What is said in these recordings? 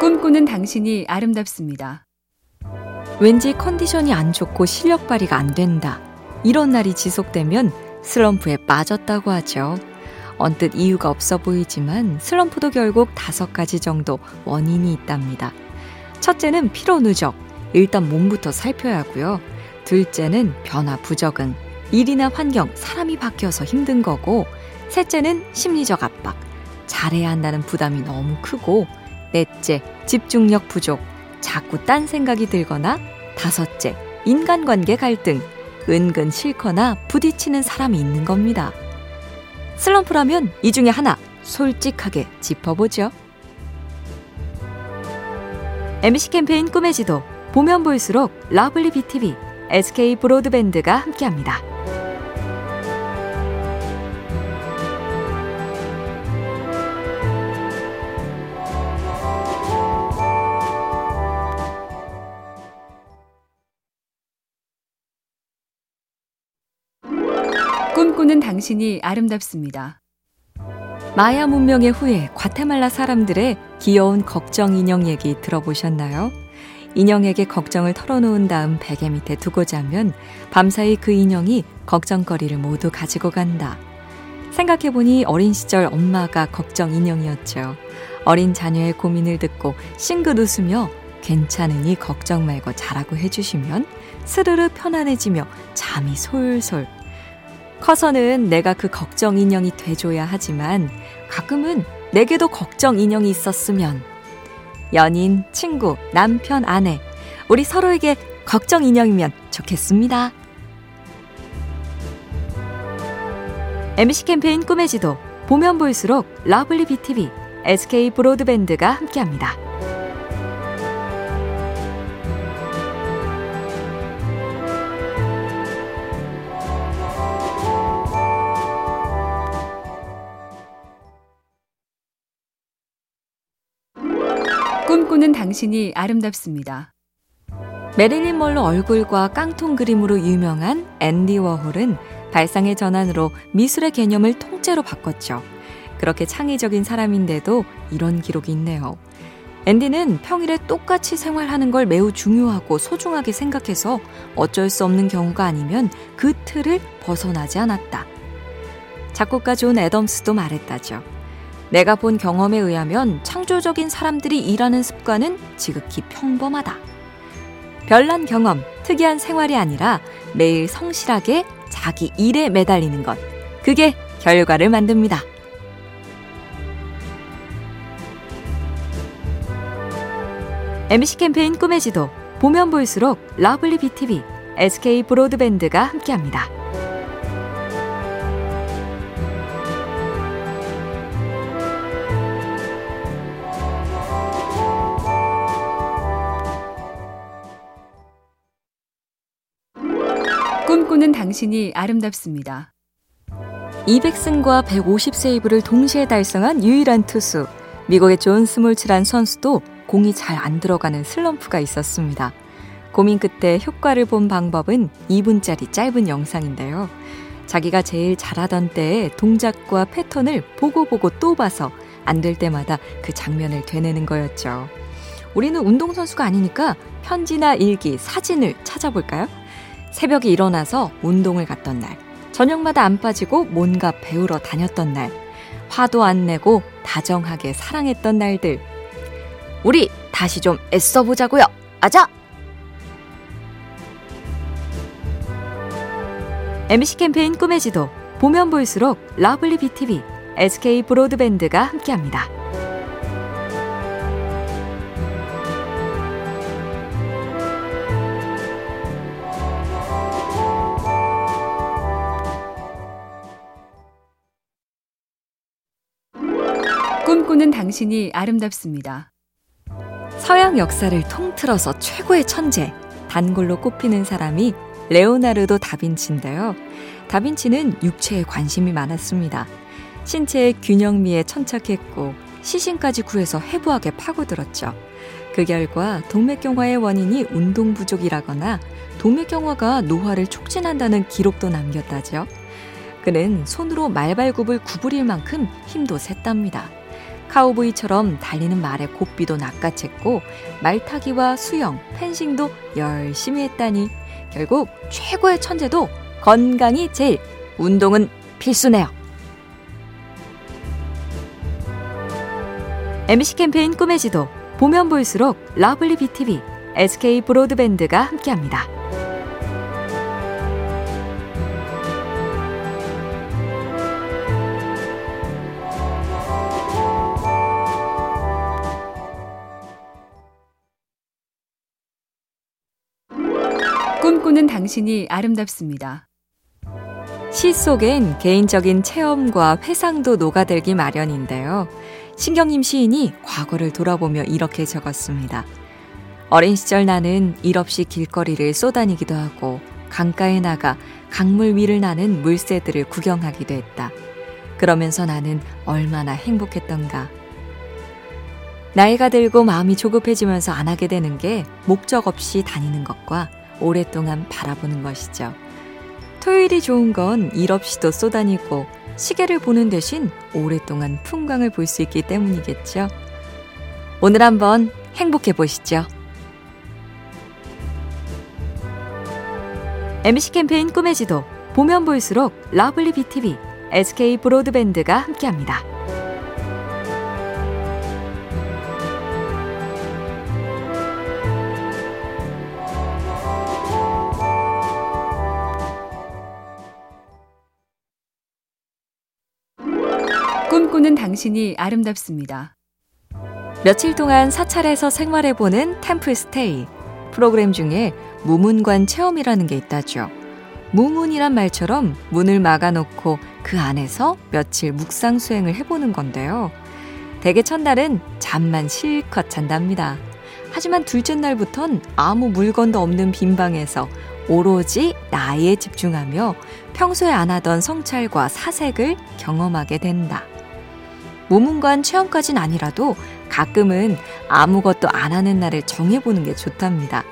꿈꾸는 당신이 아름답습니다. 왠지 컨디션이 안 좋고 실력 발휘가 안 된다. 이런 날이 지속되면 슬럼프에 빠졌다고 하죠. 언뜻 이유가 없어 보이지만 슬럼프도 결국 다섯 가지 정도 원인이 있답니다. 첫째는 피로 누적. 일단 몸부터 살펴야 하고요. 둘째는 변화 부적응. 일이나 환경, 사람이 바뀌어서 힘든 거고. 셋째는 심리적 압박. 잘해야 한다는 부담이 너무 크고. 넷째, 집중력 부족. 자꾸 딴 생각이 들거나. 다섯째, 인간관계 갈등. 은근 싫거나 부딪히는 사람이 있는 겁니다. 슬럼프라면 이 중에 하나 솔직하게 짚어보죠. MC 캠페인 꿈의 지도 보면 볼수록 lovely BTV, SK 브로드밴드가 함께합니다. 꿈꾸는 당신이 아름답습니다. 마야 문명의 후예 과테말라 사람들의 귀여운 걱정 인형 얘기 들어보셨나요? 인형에게 걱정을 털어놓은 다음 베개 밑에 두고 자면 밤사이 그 인형이 걱정거리를 모두 가지고 간다. 생각해보니 어린 시절 엄마가 걱정 인형이었죠. 어린 자녀의 고민을 듣고 싱긋 웃으며 괜찮으니 걱정 말고 자라고 해주시면 스르르 편안해지며 잠이 솔솔 커서는 내가 그 걱정 인형이 돼줘야 하지만 가끔은 내게도 걱정 인형이 있었으면 연인, 친구, 남편, 아내 우리 서로에게 걱정 인형이면 좋겠습니다. MC 캠페인 꿈의 지도 보면 볼수록 lovely BTV, SK 브로드밴드가 함께합니다. 꿈꾸는 당신이 아름답습니다. 마릴린 먼로 얼굴과 깡통 그림으로 유명한 앤디 워홀은 발상의 전환으로 미술의 개념을 통째로 바꿨죠. 그렇게 창의적인 사람인데도 이런 기록이 있네요. 앤디는 평일에 똑같이 생활하는 걸 매우 중요하고 소중하게 생각해서 어쩔 수 없는 경우가 아니면 그 틀을 벗어나지 않았다. 작곡가 존 애덤스도 말했다죠. 내가 본 경험에 의하면 창조적인 사람들이 일하는 습관은 지극히 평범하다. 별난 경험, 특이한 생활이 아니라 매일 성실하게 자기 일에 매달리는 것. 그게 결과를 만듭니다. MBC 캠페인 꿈의 지도 보면 볼수록 lovely BTV, SK 브로드밴드가 함께합니다. 꿈꾸는 당신이 아름답습니다. 200승과 150세이브를 동시에 달성한 유일한 투수. 미국의 존 스몰츠란 선수도 공이 잘 안 들어가는 슬럼프가 있었습니다. 고민 끝에 효과를 본 방법은 2분짜리 짧은 영상인데요. 자기가 제일 잘하던 때의 동작과 패턴을 보고 보고 또 봐서 안 될 때마다 그 장면을 되뇌는 거였죠. 우리는 운동선수가 아니니까 편지나 일기, 사진을 찾아볼까요? 새벽에 일어나서 운동을 갔던 날, 저녁마다 안 빠지고 뭔가 배우러 다녔던 날, 화도 안 내고 다정하게 사랑했던 날들. 우리 다시 좀 애써보자고요. 아자! MBC 캠페인 꿈의 지도 보면 볼수록 lovely BTV, SK 브로드밴드가 함께합니다. 꿈꾸는 당신이 아름답습니다. 서양 역사를 통틀어서 최고의 천재, 단골로 꼽히는 사람이 레오나르도 다빈치인데요. 다빈치는 육체에 관심이 많았습니다. 신체의 균형미에 천착했고 시신까지 구해서 해부하게 파고들었죠. 그 결과 동맥경화의 원인이 운동 부족이라거나 동맥경화가 노화를 촉진한다는 기록도 남겼다죠. 그는 손으로 말발굽을 구부릴 만큼 힘도 셌답니다. 카우보이처럼 달리는 말의 고삐도 낚아챘고 말타기와 수영, 펜싱도 열심히 했다니 결국 최고의 천재도 건강이 제일, 운동은 필수네요. MBC 캠페인 꿈의 지도 보면 볼수록 lovely BTV, SK 브로드밴드가 함께합니다. 당신이 아름답습니다. 시 속엔 개인적인 체험과 회상도 녹아들기 마련인데요. 신경림 시인이 과거를 돌아보며 이렇게 적었습니다. 어린 시절 나는 일 없이 길거리를 쏘다니기도 하고 강가에 나가 강물 위를 나는 물새들을 구경하기도 했다. 그러면서 나는 얼마나 행복했던가. 나이가 들고 마음이 조급해지면서 안 하게 되는 게 목적 없이 다니는 것과 오랫동안 바라보는 것이죠. 토요일이 좋은 건 일 없이도 쏘다니고 시계를 보는 대신 오랫동안 풍광을 볼 수 있기 때문이겠죠. 오늘 한번 행복해 보시죠. MBC 캠페인 꿈의 지도 보면 볼수록 lovely BTV, SK 브로드밴드가 함께합니다. 꿈꾸는 당신이 아름답습니다. 며칠 동안 사찰에서 생활해보는 템플 스테이. 프로그램 중에 무문관 체험이라는 게 있다죠. 무문이란 말처럼 문을 막아놓고 그 안에서 며칠 묵상 수행을 해보는 건데요. 대개 첫날은 잠만 실컷 잔답니다. 하지만 둘째 날부턴 아무 물건도 없는 빈 방에서 오로지 나에 집중하며 평소에 안 하던 성찰과 사색을 경험하게 된다. 무문관 체험까진 아니라도 가끔은 아무것도 안 하는 날을 정해보는 게 좋답니다.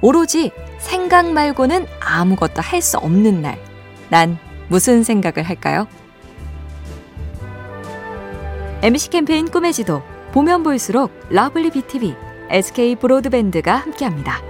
오로지 생각 말고는 아무것도 할 수 없는 날. 난 무슨 생각을 할까요? MBC 캠페인 꿈의 지도 보면 볼수록 lovely BTV, SK 브로드밴드가 함께합니다.